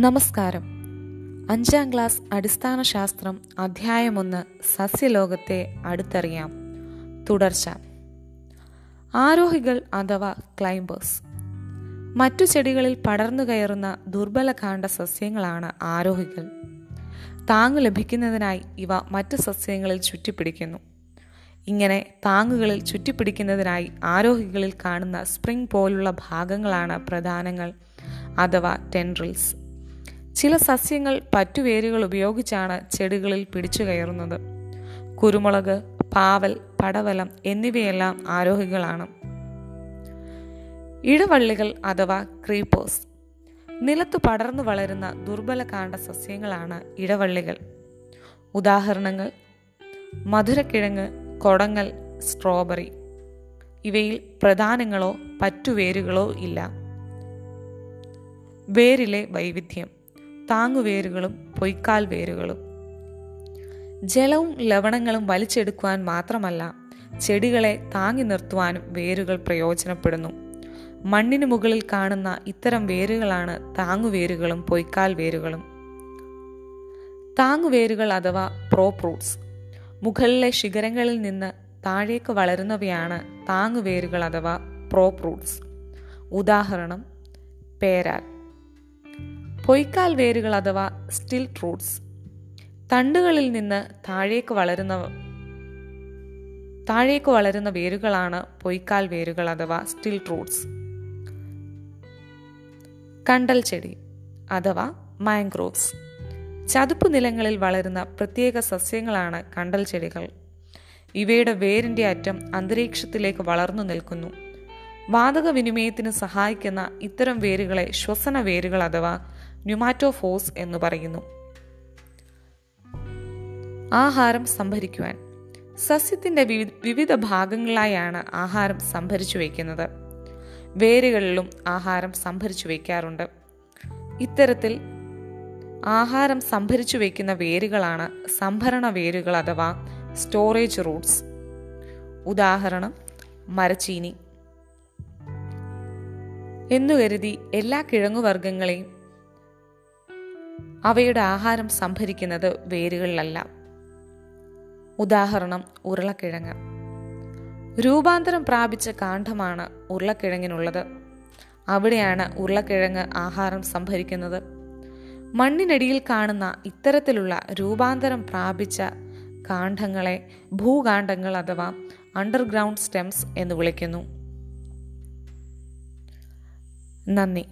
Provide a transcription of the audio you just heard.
നമസ്കാരം. അഞ്ചാം ക്ലാസ് അടിസ്ഥാന ശാസ്ത്രം അധ്യായം ഒന്ന് സസ്യലോകത്തെ അടുത്തറിയാം. തുടർച്ച. ആരോഹികൾ അഥവാ ക്ലൈംബേഴ്സ്. മറ്റു ചെടികളിൽ പടർന്നു കയറുന്ന ദുർബലകാണ്ഡ സസ്യങ്ങളാണ് ആരോഹികൾ. താങ്ങ് ലഭിക്കുന്നതിനായി ഇവ മറ്റു സസ്യങ്ങളിൽ ചുറ്റിപ്പിടിക്കുന്നു. ഇങ്ങനെ താങ്ങുകളിൽ ചുറ്റിപ്പിടിക്കുന്നതിനായി ആരോഹികളിൽ കാണുന്ന സ്പ്രിംഗ് പോലുള്ള ഭാഗങ്ങളാണ് പ്രധാനങ്ങൾ അഥവാ ടെൻഡ്രിൽസ്. ചില സസ്യങ്ങൾ പറ്റുവേരുകൾ ഉപയോഗിച്ചാണ് ചെടികളിൽ പിടിച്ചു കയറുന്നത്. കുരുമുളക് പാവൽ പടവലം എന്നിവയെല്ലാം ആരോഹികളാണ്. ഇടവള്ളികൾ അഥവാ ക്രീപ്പേഴ്സ് നിലത്തു പടർന്നു വളരുന്ന ദുർബല കാണ്ട സസ്യങ്ങളാണ് ഇടവള്ളികൾ. ഉദാഹരണങ്ങൾ മധുരക്കിഴങ്ങ് കൊടങ്ങൽ സ്ട്രോബെറി. ഇവയിൽ പ്രധാനങ്ങളോ പറ്റുവേരുകളോ ഇല്ല. വേരിലെ വൈവിധ്യം. താങ്ങുവേരുകളും പൊയ്ക്കാൽ വേരുകളും ജലവും ലവണങ്ങളും വലിച്ചെടുക്കുവാൻ മാത്രമല്ല ചെടികളെ താങ്ങി നിർത്തുവാനും വേരുകൾ പ്രയോജനപ്പെടുന്നു. മണ്ണിന് മുകളിൽ കാണുന്ന ഇത്തരം വേരുകളാണ് താങ്ങുവേരുകളും പൊയ്ക്കാൽ വേരുകളും താങ്ങുവേരുകൾ അഥവാ പ്രോപ്രൂട്സ് മുകളിലെ ശിഖരങ്ങളിൽ നിന്ന് താഴേക്ക് വളരുന്നവയാണ് താങ്ങുവേരുകൾ അഥവാ പ്രോപ്രൂട്സ് ഉദാഹരണം പേരാൽ. പൊയ്ക്കാൽ വേരുകൾ അഥവാ സ്റ്റിൽ റൂട്ട്സ് തണ്ടുകളിൽ നിന്ന് താഴേക്ക് വളരുന്ന താഴേക്ക് വളരുന്ന വേരുകളാണ് പൊയ്ക്കാൽ വേരുകൾ അഥവാ സ്റ്റിൽ റൂട്ട്സ് കണ്ടൽ ചെടി അഥവാ മാംഗ്രോവ്സ് ചതുപ്പ് നിലങ്ങളിൽ വളരുന്ന പ്രത്യേക സസ്യങ്ങളാണ് കണ്ടൽ ചെടികൾ. ഇവയുടെ വേരിന്റെ അറ്റം അന്തരീക്ഷത്തിലേക്ക് വളർന്നു നിൽക്കുന്നു. വാതക വിനിമയത്തിന് സഹായിക്കുന്ന ഇത്തരം വേരുകളെ ശ്വസന വേരുകൾ അഥവാ ന്യൂമാറ്റോഫോസ് എന്ന് പറയുന്നു. ആഹാരം സംഭരിക്കുവാൻ. സസ്യത്തിന്റെ വിവിധ ഭാഗങ്ങളായാണ് ആഹാരം സംഭരിച്ചു വയ്ക്കുന്നത്. വേരുകളിലും ആഹാരം സംഭരിച്ചു വയ്ക്കാറുണ്ട്. ഇത്തരത്തിൽ ആഹാരം സംഭരിച്ചു വയ്ക്കുന്ന വേരുകളാണ് സംഭരണ വേരുകൾ അഥവാ സ്റ്റോറേജ് റൂട്ട്സ്. ഉദാഹരണം മരച്ചീനി. എന്നു കരുതി എല്ലാ കിഴങ്ങുവർഗങ്ങളെയും അവയുടെ ആഹാരം സംഭരിക്കുന്നത് വേരുകളിലല്ല. ഉദാഹരണം ഉരുളക്കിഴങ്ങ്. രൂപാന്തരം പ്രാപിച്ച കാണ്ഡമാണ് ഉരുളക്കിഴങ്ങിനുള്ളത്. അവിടെയാണ് ഉരുളക്കിഴങ്ങ് ആഹാരം സംഭരിക്കുന്നത്. മണ്ണിനടിയിൽ കാണുന്ന ഇത്തരത്തിലുള്ള രൂപാന്തരം പ്രാപിച്ച കാണ്ഡങ്ങളെ ഭൂകാണ്ഡങ്ങൾ അഥവാ അണ്ടർഗ്രൗണ്ട് സ്റ്റെംസ് എന്ന് വിളിക്കുന്നു. നന്ദി.